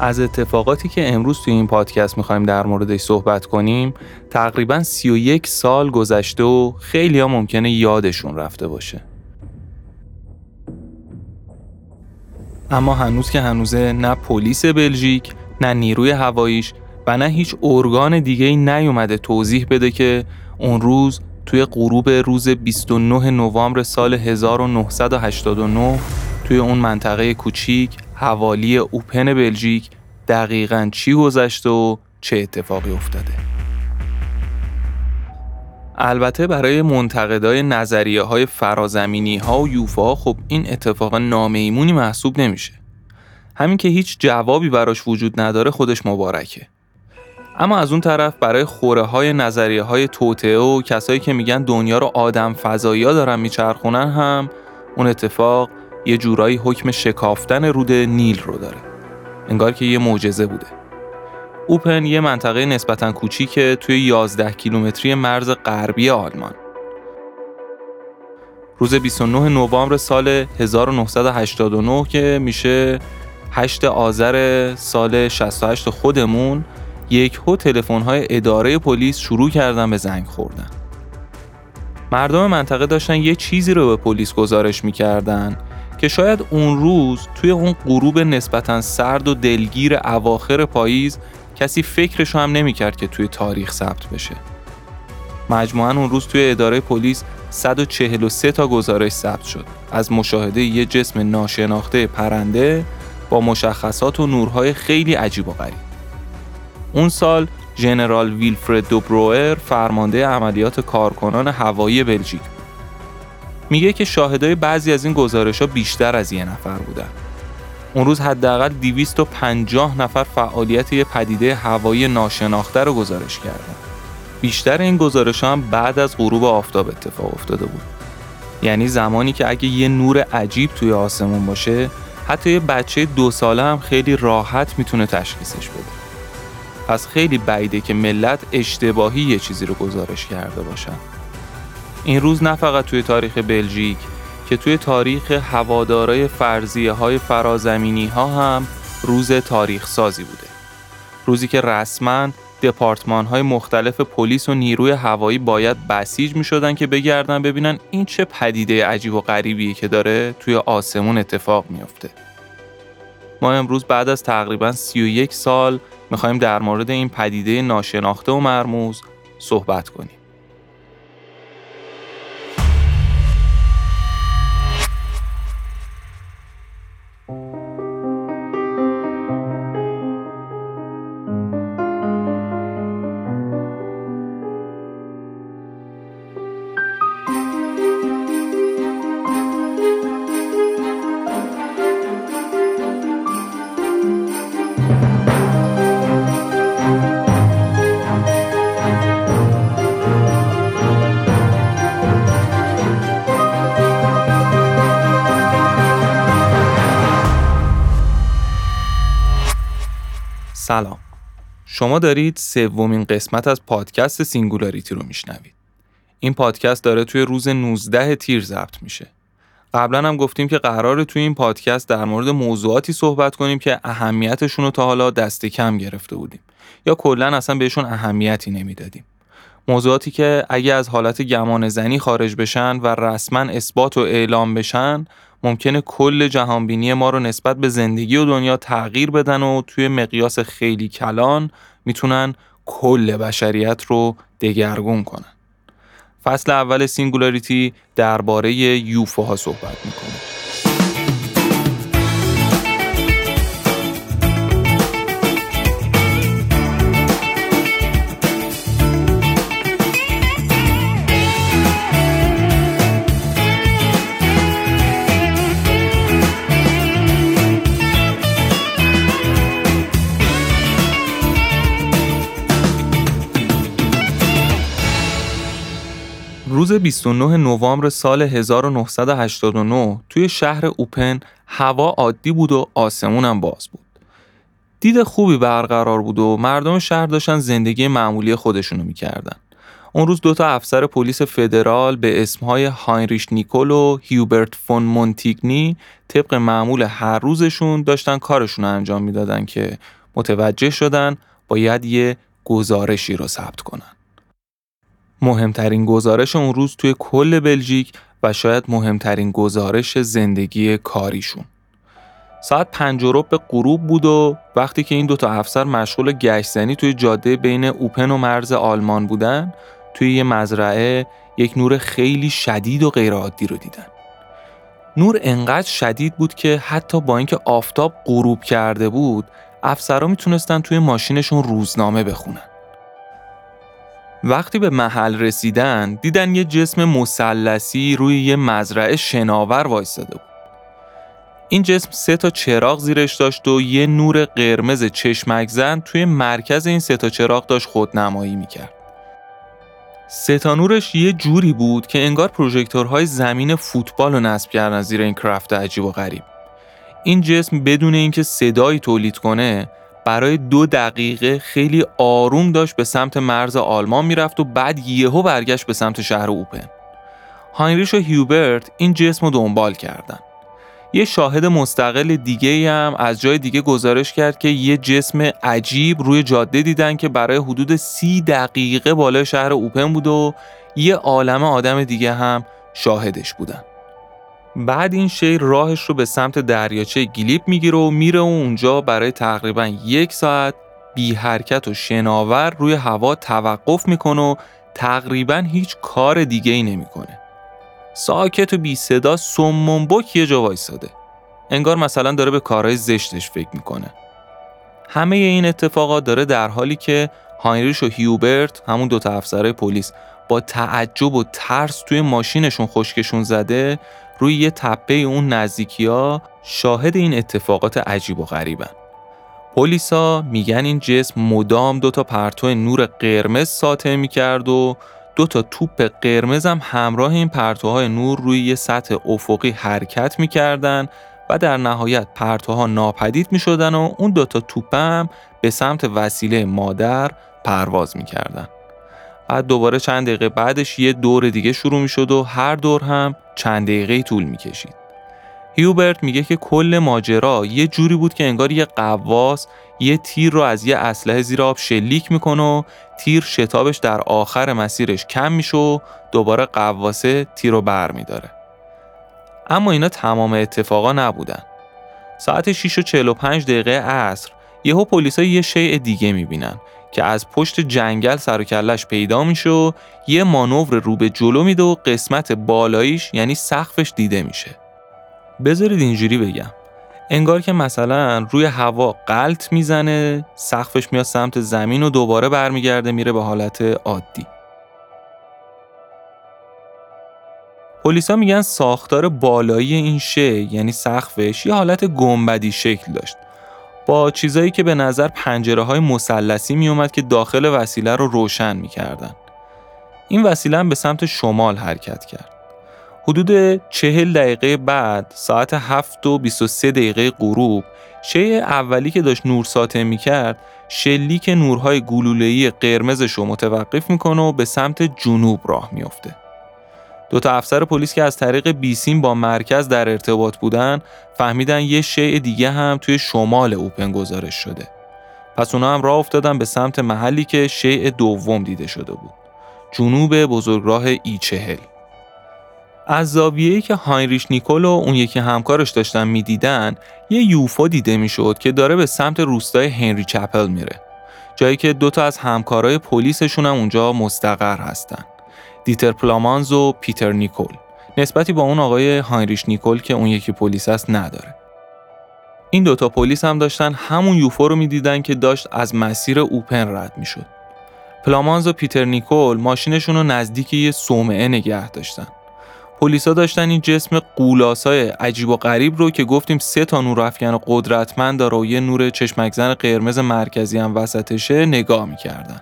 از اتفاقاتی که امروز توی این پادکست می‌خوایم در موردش صحبت کنیم تقریبا 31 سال گذشته و خیلی ها ممکنه یادشون رفته باشه. اما هنوز که هنوزه نه پلیس بلژیک نه نیروی هواییش و نه هیچ ارگان دیگه ای نیومده توضیح بده که اون روز توی غروب روز 29 نوامبر سال 1989 توی اون منطقه کوچیک حوالی اوپن بلژیک دقیقا چی گذشته و چه اتفاقی افتاده؟ البته برای منتقدای نظریه های فرازمینی ها و یوفا خب این اتفاق نامیمونی محسوب نمیشه. همین که هیچ جوابی براش وجود نداره خودش مبارکه. اما از اون طرف برای خوره های نظریه های توتعه و کسایی که میگن دنیا رو آدم فضایی ها دارن میچرخونن هم اون اتفاق یه جورایی حکم شکافتن رود نیل رو داره. انگار که یه معجزه بوده. اوپن یه منطقه نسبتا کوچیکه توی 11 کیلومتری مرز غربی آلمان. روز 29 نوامبر سال 1989 که میشه 8 آذر سال 68 خودمون یک هو تلفن های اداره پلیس شروع کردن به زنگ خوردن. مردم منطقه داشتن یه چیزی رو به پلیس گزارش می‌کردن. که شاید اون روز توی اون غروب نسبتا سرد و دلگیر اواخر پاییز کسی فکرش هم نمی‌کرد که توی تاریخ ثبت بشه. مجموعا اون روز توی اداره پلیس 143 تا گزارش ثبت شد از مشاهده یه جسم ناشناخته پرنده با مشخصات و نورهای خیلی عجیب و غریب. اون سال ژنرال ویلفرد دوبروئر فرمانده عملیات کارکنان هوایی بلژیک میگه که شاهدای بعضی از این گزارش ها بیشتر از یه نفر بودن. اون روز حداقل 250 نفر فعالیت یه پدیده هوایی ناشناخته رو گزارش کردن. بیشتر این گزارش هم بعد از غروب آفتاب اتفاق افتاده بود. یعنی زمانی که اگه یه نور عجیب توی آسمون باشه حتی یه بچه دو ساله هم خیلی راحت می‌تونه تشخیصش بده. پس خیلی بعیده که ملت اشتباهی یه چیزی رو گزارش کرده باشن. این روز نه فقط توی تاریخ بلژیک که توی تاریخ هوادارای فرضیه های فرازمینی ها هم روز تاریخ سازی بوده. روزی که رسما دپارتمان های مختلف پلیس و نیروی هوایی باید بسیج می شدن که بگردن ببینن این چه پدیده عجیب و غریبیه که داره توی آسمون اتفاق میافته. ما امروز بعد از تقریبا 31 سال می‌خوایم در مورد این پدیده ناشناخته و مرموز صحبت کنیم. شما دارید سومین قسمت از پادکست سینگولاریتی رو میشنوید. این پادکست داره توی روز 19 تیر ضبط میشه. قبلا هم گفتیم که قراره توی این پادکست در مورد موضوعاتی صحبت کنیم که اهمیتشون رو تا حالا دست کم گرفته بودیم یا کلا اصلا بهشون اهمیتی نمی‌دادیم. موضوعاتی که اگه از حالت گمان زنی خارج بشن و رسما اثبات و اعلام بشن ممکنه کل جهانبینی ما رو نسبت به زندگی و دنیا تغییر بدن و توی مقیاس خیلی کلان می‌تونن کل بشریت رو دگرگون کنن. فصل اول سینگولاریتی درباره یوفوها صحبت می‌کنه. روز 29 نوامبر سال 1989 توی شهر اوپن هوا عادی بود و آسمونم باز بود. دید خوبی برقرار بود و مردم شهر داشتن زندگی معمولی خودشونو می‌کردن. اون روز دو تا افسر پلیس فدرال به اسمهای هاینریش نیکول و هیوبرت فون مونتیگنی طبق معمول هر روزشون داشتن کارشون رو انجام می‌دادن که متوجه شدن باید یه گزارشی رو ثبت کنن. مهمترین گزارش اون روز توی کل بلژیک و شاید مهمترین گزارش زندگی کاریشون. ساعت پنج به غروب بود و وقتی که این دوتا افسر مشغول گشتزنی توی جاده بین اوپن و مرز آلمان بودن توی یه مزرعه یک نور خیلی شدید و غیرعادی رو دیدن. نور انقدر شدید بود که حتی با اینکه آفتاب غروب کرده بود افسرها می‌تونستن توی ماشینشون روزنامه بخونن. وقتی به محل رسیدن دیدن یه جسم مسلسی روی یه مزرعه شناور وایستاده بود. این جسم سه تا چراغ زیرش داشت و یه نور قرمز چشمک زن توی مرکز این سه تا چراغ داشت خودنمایی می‌کرد. سه تا نورش یه جوری بود که انگار پروژکتورهای زمین فوتبال رو نصب کردن زیر این کرافت عجیب و غریب. این جسم بدون اینکه صدایی تولید کنه برای دو دقیقه خیلی آروم داشت به سمت مرز آلمان می‌رفت و بعد یهو برگشت به سمت شهر اوپن. هاینریش و هیوبرت این جسم رو دنبال کردن. یه شاهد مستقل دیگه هم از جای دیگه گزارش کرد که یه جسم عجیب روی جاده دیدن که برای حدود سی دقیقه بالای شهر اوپن بود و یه عالم آدم دیگه هم شاهدش بودن. بعد این شیء راهش رو به سمت دریاچه گیلپ می‌گیره و میره و اونجا برای تقریبا یک ساعت بی حرکت و شناور روی هوا توقف می‌کنه و تقریبا هیچ کار دیگه ای نمی‌کنه. ساکت و بی صدا سمنبک یه جا وایساده. انگار مثلا داره به کارهای زشتش فکر می‌کنه. همه این اتفاقات داره در حالی که هاینریش و هیوبرت همون دوتا افسرهای پلیس با تعجب و ترس توی ماشینشون خشکشون زده روی یه تپه اون نزدیکی ها شاهد این اتفاقات عجیب و غریبن. پلیسا میگن این جسم مدام دو تا پرتو نور قرمز ساطع می‌کرد و دو تا توپ قرمز هم همراه این پرتوهای نور روی یه سطح افقی حرکت می‌کردن و در نهایت پرتوها ناپدید می‌شدن و اون دو تا توپ هم به سمت وسیله مادر پرواز می‌کردن. بعد دوباره چند دقیقه بعدش یه دور دیگه شروع می شد و هر دور هم چند دقیقه طول می کشید. هیوبرت میگه که کل ماجرا یه جوری بود که انگار یه قواس یه تیر رو از یه اسلحه زیر آب شلیک می‌کنه و تیر شتابش در آخر مسیرش کم میشه و دوباره قواسه تیر رو بر میداره. اما اینا تمام اتفاقا نبودن. ساعت 6 و 45 دقیقه عصر یهو پلیسا یه شیء دیگه می‌بینن که از پشت جنگل سر و کلش پیدا میشه و یه مانور رو به جلو میده و قسمت بالاییش یعنی سقفش دیده میشه. بذارید اینجوری بگم. انگار که مثلا روی هوا قلط می‌زنه سقفش میاد سمت زمین و دوباره برمیگرده میره به حالت عادی. پلیسا میگن ساختار بالایی این شی یعنی سقفش یه حالت گنبدی شکل داشت با چیزایی که به نظر پنجره های مسلسی می اومد که داخل وسیله رو روشن می کردن. این وسیله به سمت شمال حرکت کرد. حدود چهل دقیقه بعد ساعت 7 و 23 دقیقه غروب شیء اولی که داشت نور ساطع می کرد شلیک نورهای گلوله‌ای قرمزش رو متوقف می‌کنه و به سمت جنوب راه میافته. دو تا افسر پلیس که از طریق بیسیم با مرکز در ارتباط بودن فهمیدن یه شیء دیگه هم توی شمال اوپن گزارش شده. پس اونا هم راه افتادن به سمت محلی که شیء دوم دیده شده بود. جنوب بزرگراه ای چهل. از زاویه‌ای که هاینریش نیکول و اون یکی همکارش داشتن می‌دیدن یه یوفا دیده می‌شد که داره به سمت روستای هنری چپل میره جایی که دوتا از همکارای پلیسشون هم اونجا مستقر هستن دیتر پلامانز و پیتر نیکول. نسبتی با اون آقای هاینریش نیکول که اون یکی پلیس است نداره. این دوتا پلیس هم داشتن همون یوفو رو می‌دیدن که داشت از مسیر اوپن رد می‌شد. پلامانز و پیتر نیکول ماشینشون رو نزدیک یه صومعه نگه داشتن. پلیسا داشتن این جسم غول‌آسای عجیب و غریب رو که گفتیم سه تا نور افکن قدرتمند داره و یه نور چشمکزن قرمز مرکزی هم وسطشه نگاه می‌کردن.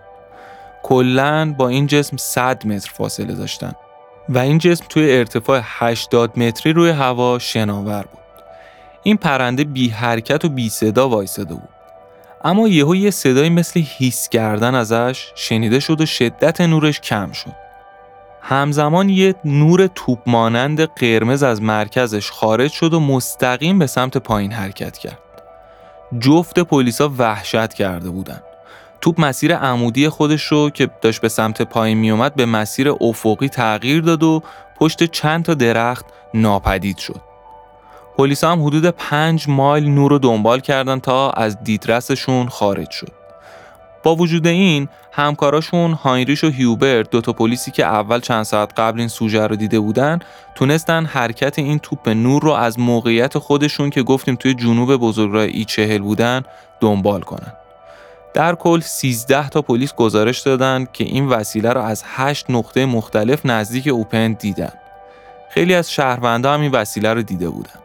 کلا با این جسم 100 متر فاصله داشتن و این جسم توی ارتفاع 80 متری روی هوا شناور بود. این پرنده بی حرکت و بی صدا وایساده بود. اما یهو یه صدایی مثل هیس کردن ازش شنیده شد و شدت نورش کم شد همزمان یه نور توپ مانند قرمز از مرکزش خارج شد و مستقیم به سمت پایین حرکت کرد جفت پلیسا وحشت کرده بودن توپ مسیر عمودی خودش رو که داشت به سمت پایین میومد به مسیر افقی تغییر داد و پشت چند تا درخت ناپدید شد. پلیس هم حدود پنج مایل نور رو دنبال کردن تا از دیدرسشون خارج شد. با وجود این همکاراشون هاینریش و هیوبرت دوتا پلیسی که اول چند ساعت قبل این سوژه رو دیده بودن تونستن حرکت این توپ نور رو از موقعیت خودشون که گفتیم توی جنوب بزرگراه ای چهل بودن دنبال کنن. در کل 13 تا پلیس گزارش دادند که این وسیله را از 8 نقطه مختلف نزدیک اوپند دیدن. خیلی از شهروندا هم این وسیله رو دیده بودن.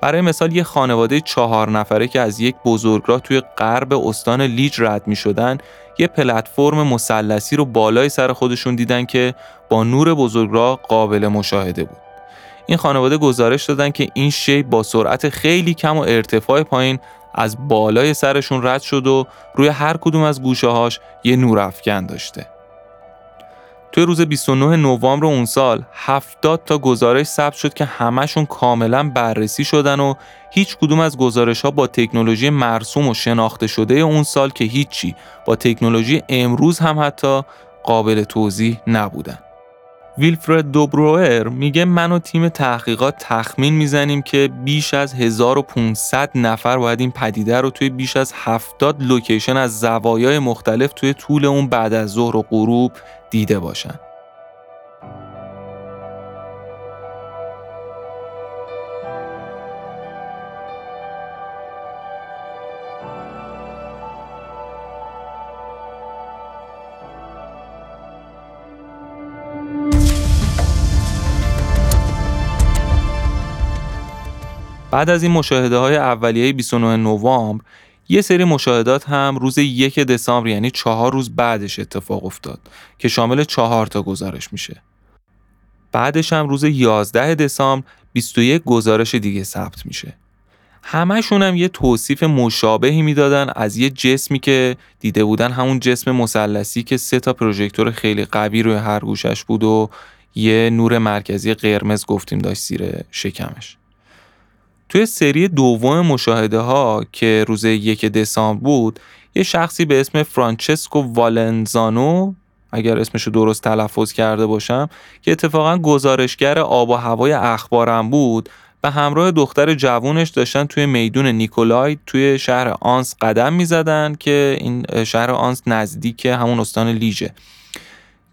برای مثال یه خانواده چهار نفره که از یک بزرگراه توی غرب استان لیج رد می شدن یه پلتفرم مثلثی رو بالای سر خودشون دیدن که با نور بزرگراه قابل مشاهده بود. این خانواده گزارش دادن که این شی با سرعت خیلی کم و ارتفاع پایین از بالای سرشون رد شد و روی هر کدوم از گوشه هاش یه نور افکن داشته. توی روز 29 نوامبر اون سال 70 تا گزارش ثبت شد که همشون کاملا بررسی شدن و هیچ کدوم از گزارش ها با تکنولوژی مرسوم و شناخته شده اون سال که هیچی با تکنولوژی امروز هم حتی قابل توضیح نبودن. ویلفرد دوبروئر میگه من و تیم تحقیقات تخمین می‌زنیم که بیش از 1500 نفر باید این پدیده رو توی بیش از 70 لوکیشن از زوایای مختلف توی طول اون بعد از ظهر و غروب دیده باشن. بعد از این مشاهده های اولیه 29 نوامبر یه سری مشاهدات هم روز یک دسامبر یعنی چهار روز بعدش اتفاق افتاد که شامل چهار تا گزارش میشه. بعدش هم روز 11 دسامبر 21 گزارش دیگه ثبت میشه. همشون هم یه توصیف مشابهی می‌دادن از یه جسمی که دیده بودن همون جسم مثلثی که سه تا پروژکتور خیلی قوی روی هر گوشش بود و یه نور مرکزی قرمز گفتیم داشت زیر شکمش. توی سری دوم مشاهده ها که روز یک دسامبر بود یه شخصی به اسم فرانچسکو والنزانو اگر اسمشو درست تلفظ کرده باشم که اتفاقا گزارشگر آب و هوای اخبارم بود به همراه دختر جوونش داشتن توی میدون نیکولای توی شهر آنس قدم می‌زدن که این شهر آنس نزدیک همون استان لیژه.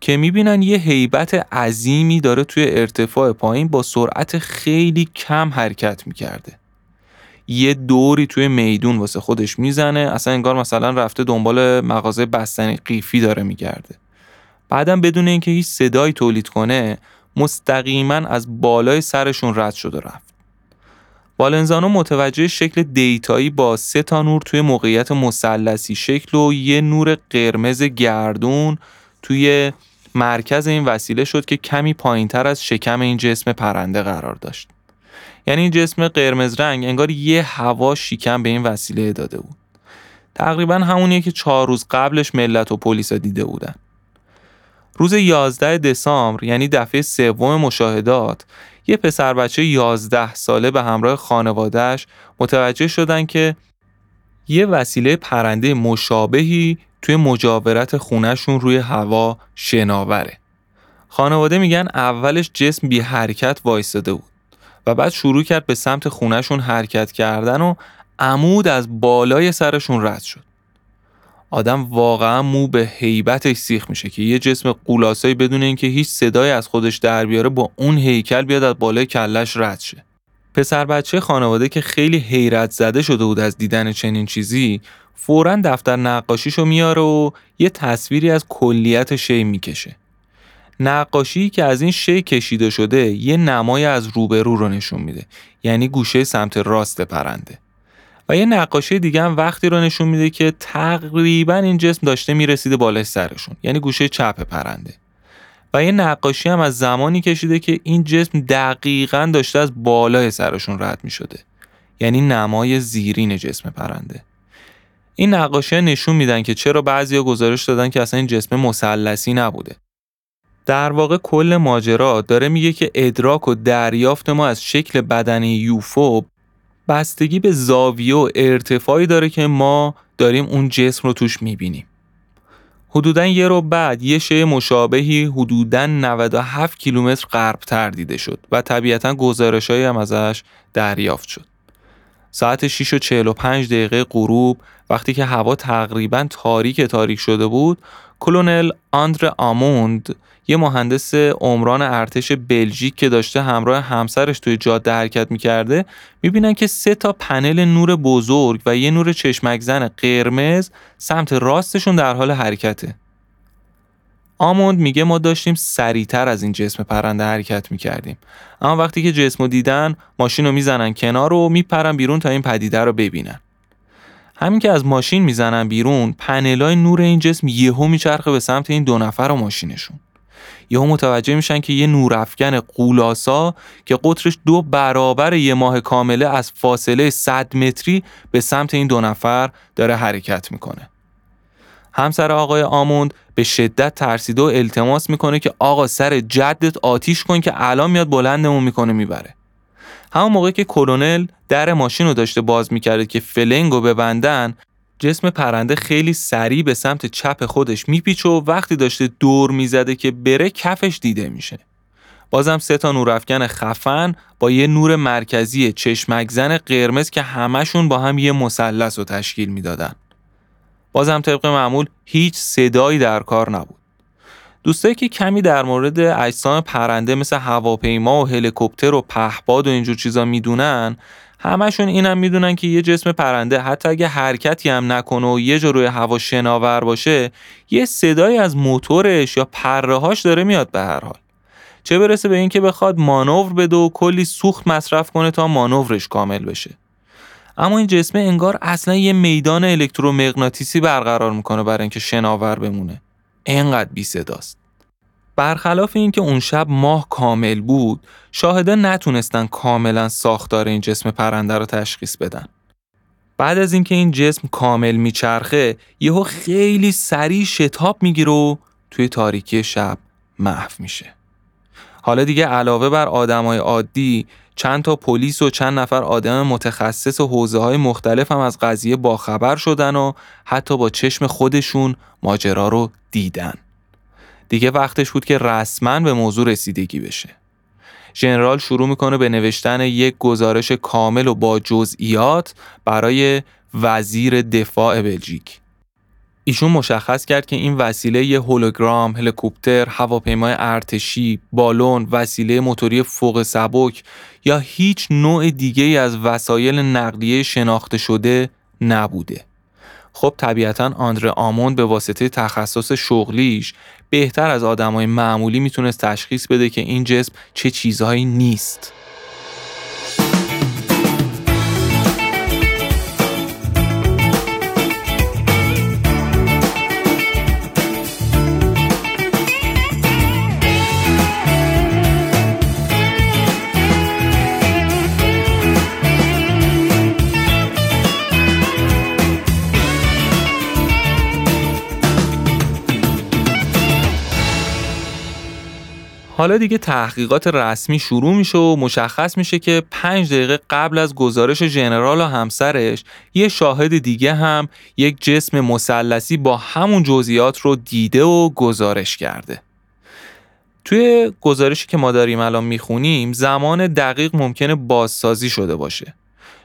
که می‌بینن یه هیبت عظیمی داره توی ارتفاع پایین با سرعت خیلی کم حرکت می‌کرده. یه دوری توی میدون واسه خودش می‌زنه اصلا انگار مثلا رفته دنبال مغازه بستنی قیفی داره میگرده. بعدم بدون اینکه هیچ صدایی تولید کنه مستقیما از بالای سرشون رد شد و رفت. والنزانو متوجه شکل دیتایی با سه تا نور توی موقعیت مثلثی شکل و یه نور قرمز گردون توی مرکز این وسیله شد که کمی پایینتر از شکم این جسم پرنده قرار داشت. یعنی این جسم قرمز رنگ انگار یه هوا شیکم به این وسیله داده بود. تقریبا همونیه که چهار روز قبلش ملت و پلیس دیده بودن. روز 11 دسامبر یعنی دفعه سوم مشاهدات یه پسر بچه 11 ساله به همراه خانوادهش متوجه شدن که یه وسیله پرنده مشابهی توی مجاورت خونهشون روی هوا شناوره. خانواده میگن اولش جسم بی حرکت وایستاده بود و بعد شروع کرد به سمت خونهشون حرکت کردن و عمود از بالای سرشون رد شد. آدم واقعا مو به حیبتش سیخ میشه که یه جسم قولاسایی بدون اینکه هیچ صدایی از خودش در بیاره با اون هیکل بیاد از بالای کلش رد شه. پسر بچه خانواده که خیلی حیرت زده شده بود از دیدن چنین چیزی فورا دفتر نقاشیشو میاره و یه تصویری از کلیت شی می‌کشه. نقاشی که از این شی کشیده شده یه نمای از روبرو رو نشون میده یعنی گوشه سمت راست پرنده و یه نقاشی دیگه هم وقتی رو نشون میده که تقریبا این جسم داشته می‌رسیده بالای سرشون یعنی گوشه چپ پرنده و یه نقاشی هم از زمانی کشیده که این جسم دقیقا داشته از بالای سرشون رد می‌شده یعنی نمای زیرین جسم پرنده این نقاشی نشون میدن که چرا بعضیا گزارش دادن که اصلا این جسم مثلثی نبوده. در واقع کل ماجرا داره میگه که ادراک و دریافت ما از شکل بدنی یوفو بستگی به زاویه و ارتفاعی داره که ما داریم اون جسم رو توش می‌بینیم. حدودا یه رو بعد یه شی مشابهی حدودا 97 کیلومتر غربتر دیده شد و طبیعتا گزارشهایی هم ازش دریافت شد. ساعت 6 و 45 دقیقه غروب وقتی که هوا تقریبا تاریک تاریک شده بود کلونل آندر آموند یه مهندس عمران ارتش بلژیک که داشته همراه همسرش توی جاده حرکت می‌کرده می‌بینن که سه تا پنل نور بزرگ و یه نور چشمک زن قرمز سمت راستشون در حال حرکته. آموند میگه ما داشتیم سریعتر از این جسم پرنده حرکت می‌کردیم اما وقتی که جسم رو دیدن ماشین رو می‌زنن کنار و میپرن بیرون تا این پدیده رو ببینن همین که از ماشین می‌زنن بیرون پنلای نور این جسم یهو میچرخه به سمت این دو نفر و ماشینشون یهو متوجه میشن که یه نورافکن قولاسا که قطرش دو برابر یه ماه کامله از فاصله 100 متری به سمت این دو نفر داره حرکت می‌کنه. همسر آقای آموند به شدت ترسیده و التماس می‌کنه که آقا سر جدت آتیش کن که الان میاد بلندمون می‌کنه می‌بره. همون موقع که کلونل در ماشین رو داشته باز می‌کرده که فلنگو ببندن جسم پرنده خیلی سریع به سمت چپ خودش میپیچه و وقتی داشته دور می‌زده که بره کفش دیده میشه. بازم سه تا نورافکن خفن با یه نور مرکزی چشمک زن قرمز که همشون با هم یه مثلث رو تشکیل می‌دادن. بازم طبق معمول هیچ صدایی در کار نبود. دوستایی که کمی در مورد اجسام پرنده مثل هواپیما و هلیکوپتر و پهپاد و اینجور چیزا می‌دونن همشون اینم می‌دونن که یه جسم پرنده حتی اگه حرکتی هم نکنه و یه جا روی هوا شناور باشه یه صدایی از موتورش یا پرهاش داره میاد به هر حال. چه برسه به اینکه بخواد مانور بده و کلی سوخت مصرف کنه تا مانورش کامل بشه. اما این جسم انگار اصلا یه میدان الکترومغناطیسی برقرار می‌کنه برای اینکه شناور بمونه. انقدر بی صداست برخلاف اینکه اون شب ماه کامل بود شاهدان نتونستن کاملا ساختار این جسم پرنده رو تشخیص بدن. بعد از اینکه این جسم کامل میچرخه یهو خیلی سریع شتاب می‌گیره و توی تاریکی شب محو میشه. حالا دیگه علاوه بر آدمای عادی چند تا پلیس و چند نفر آدم متخصص و حوزه های مختلف هم از قضیه باخبر شدن و حتی با چشم خودشون ماجرا رو دیدن. دیگه وقتش بود که رسما به موضوع رسیدگی بشه. ژنرال شروع می‌کنه به نوشتن یک گزارش کامل و با جزئیات برای وزیر دفاع بلژیک. ایشون مشخص کرد که این وسیله یه هولوگرام، هلیکوپتر، هواپیمای ارتشی، بالون، وسیله موتوری فوق سبک یا هیچ نوع دیگه از وسایل نقلیه شناخته شده نبوده. خب طبیعتا آندره آموند به واسطه تخصص شغلیش بهتر از آدمای معمولی می‌تونست تشخیص بده که این جسم چه چیزهایی نیست. حالا دیگه تحقیقات رسمی شروع میشه و مشخص میشه که پنج دقیقه قبل از گزارش ژنرال و همسرش یه شاهد دیگه هم یک جسم مثلثی با همون جزئیات رو دیده و گزارش کرده. توی گزارشی که ما داریم الان می‌خونیم زمان دقیق ممکنه بازسازی شده باشه.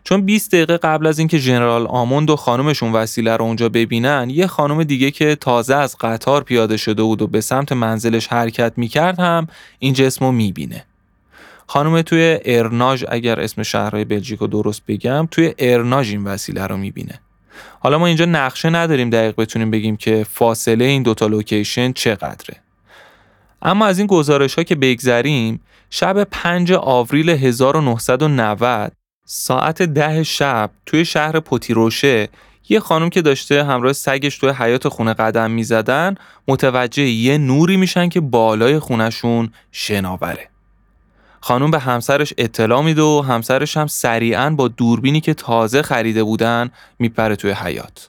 چون 20 دقیقه قبل از اینکه ژنرال آموند و خانمشون وسیله رو اونجا ببینن یه خانم دیگه که تازه از قطار پیاده شده بود و به سمت منزلش حرکت می‌کرد هم این جسم رو می‌بینه. خانم توی ارناژ اگر اسم شهرهای بلژیک رو درست بگم توی ارناژ این وسیله رو می‌بینه. حالا ما اینجا نقشه نداریم دقیق بتونیم بگیم که فاصله این دوتا لوکیشن چقدره. اما از این گزارش ها که بگذریم شب 5 آوریل 1990 ساعت ده شب توی شهر پوتیروشه یه خانم که داشته همراه سگش توی حیات خونه قدم می‌زدن متوجه یه نوری میشن که بالای خونشون شناوره. خانم به همسرش اطلاع میده و همسرش هم سریعا با دوربینی که تازه خریده بودن میپره توی حیات.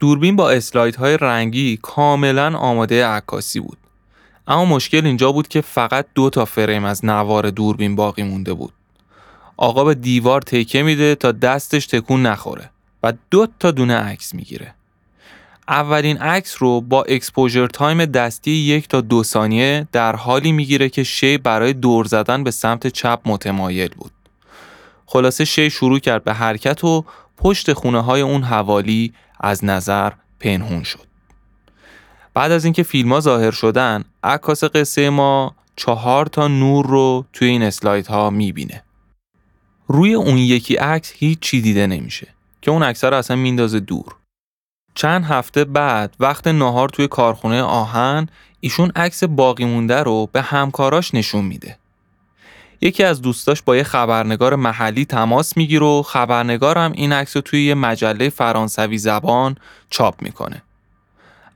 دوربین با اسلایدهای رنگی کاملا آماده عکاسی بود. اما مشکل اینجا بود که فقط دو تا فریم از نوار دوربین باقی مونده بود. آقا به دیوار تکه میده تا دستش تکون نخوره و دو تا دونه عکس می‌گیره. اولین عکس رو با exposure time دستی یک تا دو ثانیه در حالی می‌گیره که شی برای دور زدن به سمت چپ متمایل بود. خلاصه شی شروع کرد به حرکت و پشت خونه های اون حوالی از نظر پنهون شد. بعد از اینکه فیلم ها ظاهر شدن، عکاس قصه ما چهار تا نور رو توی این اسلاید ها می‌بینه. روی اون یکی عکس هیچ چی دیده نمیشه که اون عکس رو اصلا میندازه دور. چند هفته بعد وقت ناهار توی کارخونه آهن ایشون عکس باقی مونده رو به همکاراش نشون میده. یکی از دوستاش با یه خبرنگار محلی تماس می‌گیره و خبرنگار هم این عکس رو توی یه مجله فرانسوی زبان چاپ می‌کنه.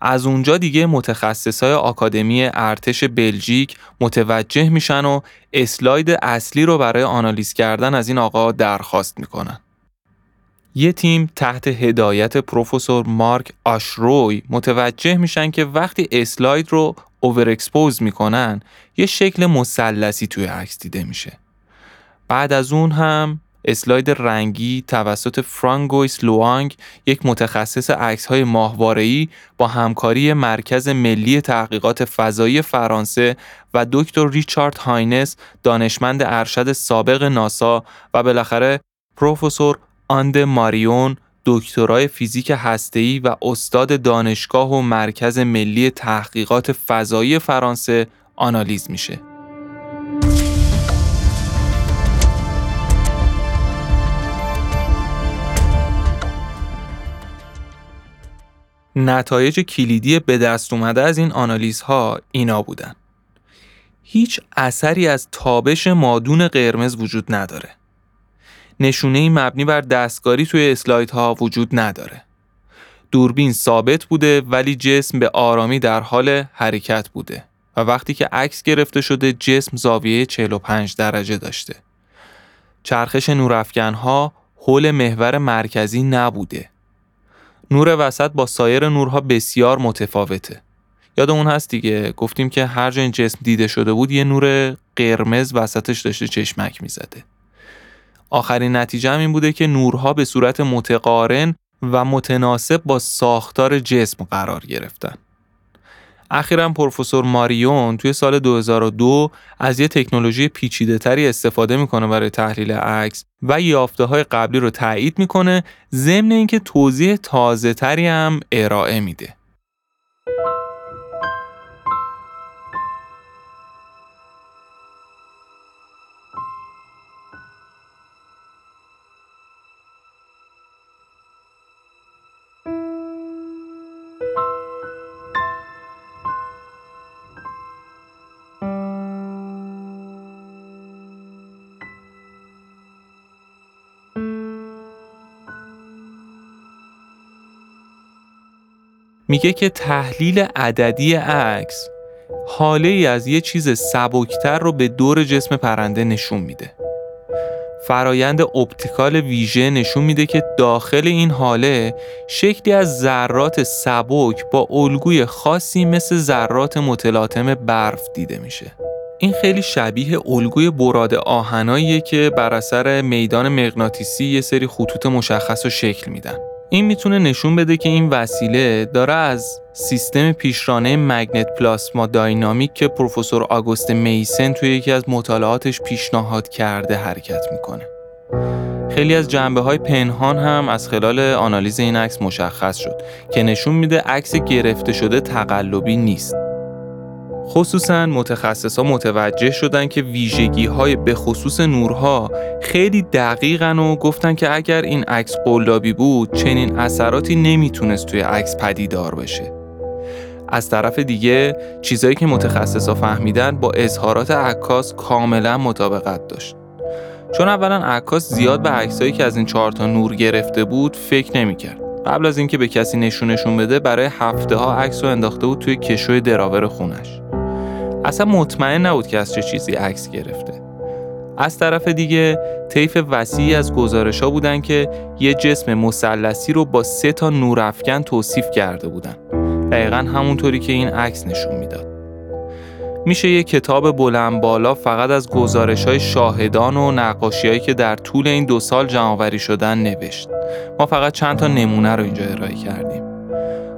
از اونجا دیگه متخصصای آکادمی ارتش بلژیک متوجه میشن و اسلاید اصلی رو برای آنالیز کردن از این آقا درخواست می‌کنن. یه تیم تحت هدایت پروفسور مارک آشروی متوجه میشن که وقتی اسلاید رو overexpose می‌کنن یه شکل مثلثی توی عکس دیده میشه. بعد از اون هم اسلاید رنگی توسط فرانگویس لوانگ یک متخصص عکس های ماهواره‌ای با همکاری مرکز ملی تحقیقات فضایی فرانسه و دکتر ریچارد هاینس دانشمند ارشد سابق ناسا و بالاخره پروفسور آند ماریون دکترای فیزیک هسته‌ای و استاد دانشگاه و مرکز ملی تحقیقات فضایی فرانسه آنالیز میشه. نتایج کلیدی به دست اومده از این آنالیز ها اینا بودن. هیچ اثری از تابش مادون قرمز وجود نداره. نشونه مبنی بر دستکاری توی اسلاید ها وجود نداره. دوربین ثابت بوده ولی جسم به آرامی در حال حرکت بوده و وقتی که عکس گرفته شده جسم زاویه 45 درجه داشته. چرخش نورافکن ها حول محور مرکزی نبوده. نور وسط با سایر نورها بسیار متفاوته. یادمون هست دیگه گفتیم که هر جا این جسم دیده شده بود یه نور قرمز وسطش داشته چشمک می‌زده. آخرین نتیجه هم این بوده که نورها به صورت متقارن و متناسب با ساختار جسم قرار گرفتن. اخیرا پروفسور ماریون توی سال 2002 از یه تکنولوژی پیچیده تری استفاده می‌کنه برای تحلیل عکس و یافته های قبلی رو تایید می‌کنه ضمن اینکه توضیح تازه تری هم ارائه میده. میگه که تحلیل عددی عکس حاله ای از یه چیز سبکتر رو به دور جسم پرنده نشون میده. فرایند optical ویژه نشون میده که داخل این حاله شکلی از ذرات سبک با الگوی خاصی مثل ذرات متلاطم برف دیده میشه. این خیلی شبیه الگوی براده آهن‌هاییه که بر اثر میدان مغناطیسی یه سری خطوط مشخص رو شکل میدن. این می‌تونه نشون بده که این وسیله داره از سیستم پیشرانه magneto plasma dynamic که پروفسور آگوست میسن توی یکی از مطالعاتش پیشنهاد کرده حرکت می‌کنه. خیلی از جنبه های پنهان هم از خلال آنالیز این عکس مشخص شد که نشون میده عکس گرفته شده تقلبی نیست. خصوصا متخصص ها متوجه شدن که ویژگی های به خصوص نورها خیلی دقیقن و گفتن که اگر این عکس قلابی بود چنین اثراتی نمی‌تونست توی عکس پدیدار بشه. از طرف دیگه چیزایی که ها فهمیدن با اظهارات عکاس کاملا مطابقت داشت. چون اولا عکاس زیاد به عکسایی که از این چهار تا نور گرفته بود فکر نمی‌کرد. قبل از اینکه به کسی نشونشون بده برای هفته ها عکس رو انداخته بود توی کشوی دراور خونش. اصلا مطمئن نبود که از چه چیزی عکس گرفته. از طرف دیگه طیف وسیعی از گزارش ها بودن که یه جسم مثلثی رو با سه تا نورافکن توصیف کرده بودن. دقیقا همونطوری که این عکس نشون می‌داد. میشه یه کتاب بلند بالا فقط از گزارش های شاهدان و نقاشی هایی که در طول این دو سال جمعآوری شدن نوشت. ما فقط چند تا نمونه رو اینجا ارائه کردیم.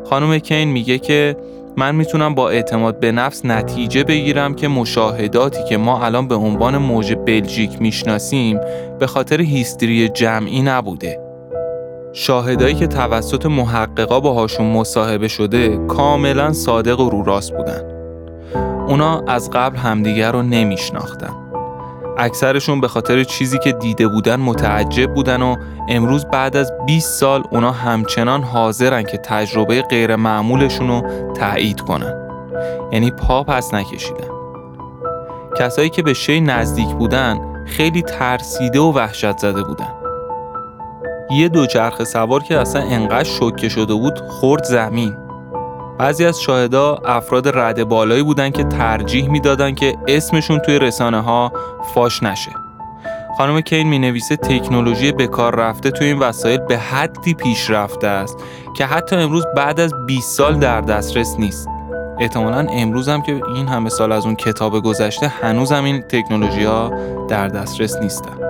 خانم کین میگه که من می‌تونم با اعتماد به نفس نتیجه بگیرم که مشاهداتی که ما الان به عنوان موج بلژیک می‌شناسیم به خاطر هیستری جمعی نبوده. شاهدایی که توسط محققا باهاشون مصاحبه شده کاملا صادق و رو راست بودن. اونا از قبل همدیگر رو نمیشناختن. اکثرشون به خاطر چیزی که دیده بودن متعجب بودن و امروز بعد از 20 سال اونا همچنان حاضرن که تجربه غیر معمولشون رو تایید کنن. یعنی پا پس نکشیدن. کسایی که به شی نزدیک بودن خیلی ترسیده و وحشت زده بودن. یه دوچرخه سوار که اصلا انقدر شوکه شده بود خورد زمین. بعضی از شاهدا افراد رد بالایی بودن که ترجیح می‌دادن که اسمشون توی رسانه ها فاش نشه. خانم کین می نویسه تکنولوژی به کار رفته توی این وسایل به حدی پیشرفته است که حتی امروز بعد از 20 سال در دسترس نیست. احتمالا امروز هم که این همه سال از اون کتاب گذشته هنوز هم این تکنولوژی ها در دسترس نیستن.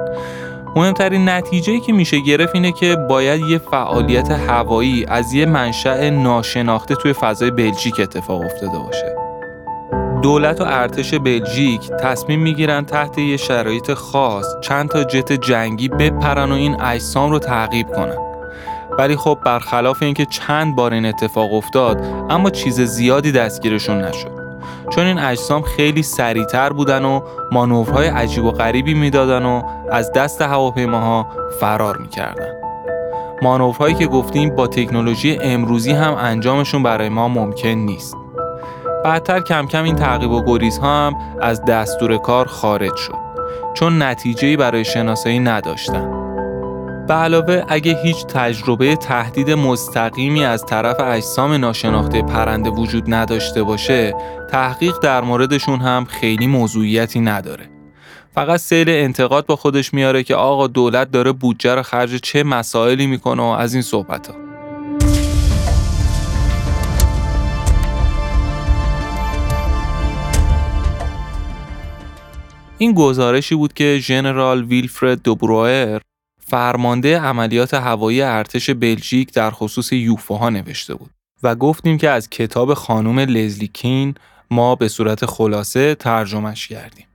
مهمترین نتیجه که میشه گرفت اینه که باید یه فعالیت هوایی از یه منشأ ناشناخته توی فضای بلژیک اتفاق افتاده باشه. دولت و ارتش بلژیک تصمیم می‌گیرن تحت یه شرایط خاص چند تا جت جنگی بپرن و این اجسام رو تعقیب کنن. ولی خب برخلاف اینکه چند بار این اتفاق افتاد اما چیز زیادی دستگیرشون نشد. چون این اجسام خیلی سریعتر بودن و مانورهای عجیب و غریبی می‌دادن و از دست هواپیماها فرار می‌کردن. مانورهایی که گفتیم با تکنولوژی امروزی هم انجامشون برای ما ممکن نیست. بعدتر کم کم این تعقیب و گریزها هم از دستور کار خارج شد چون نتیجه‌ای برای شناسایی نداشتن. به علاوه اگه هیچ تجربه تهدید مستقیمی از طرف اجسام ناشناخته پرنده وجود نداشته باشه تحقیق در موردشون هم خیلی موضوعیتی نداره فقط سیل انتقاد با خودش میاره که آقا دولت داره بودجه رو خرج چه مسائلی می‌کنه و از این صحبت ها. این گزارشی بود که ژنرال ویلفرد دوبروئر فرمانده عملیات هوایی ارتش بلژیک در خصوص یوفوها نوشته بود و گفتیم که از کتاب خانم لزلی کین ما به صورت خلاصه ترجمهش کردیم.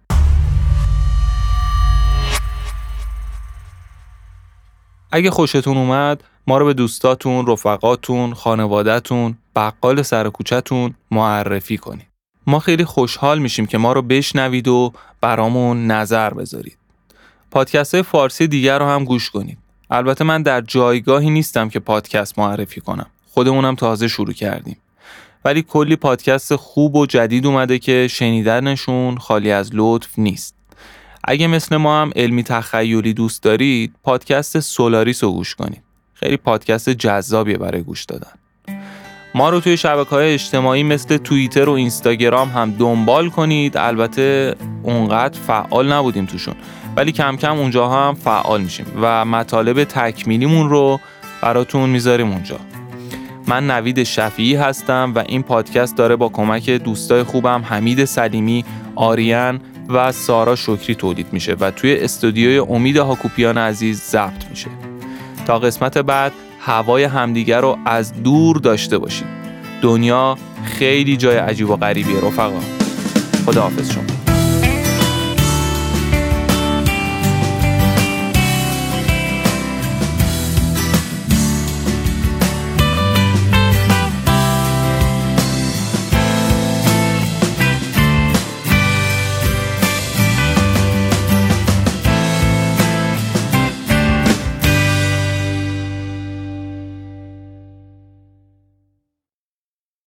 اگه خوشتون اومد ما رو به دوستاتون، رفقاتون، خانوادهتون، بقال سر کوچهتون معرفی کنید. ما خیلی خوشحال میشیم که ما رو بشنوید و برامون نظر بذارید. پادکست های فارسی دیگر رو هم گوش کنید. البته من در جایگاهی نیستم که پادکست معرفی کنم. خودمونم تازه شروع کردیم. ولی کلی پادکست خوب و جدید اومده که شنیدنشون خالی از لطف نیست. اگه مثل ما هم علمی تخیلی دوست دارید، پادکست سولاریس رو گوش کنید. خیلی پادکست جذابیه برای گوش دادن. ما رو توی شبکه های اجتماعی مثل توییتر و اینستاگرام هم دنبال کنید. البته اونقدر فعال نبودیم توشون. ولی کم کم اونجا هم فعال میشیم و مطالب تکمیلیمون رو براتون می‌ذاریم اونجا. من نوید شفیعی هستم و این پادکست داره با کمک دوستای خوبم حمید سلیمی، آریان و سارا شکری تولید میشه و توی استودیوی امید هاکوپیان عزیز ضبط میشه. تا قسمت بعد هوای همدیگر رو از دور داشته باشید دنیا خیلی جای عجیب و غریبیه رفقا. خداحافظ شما.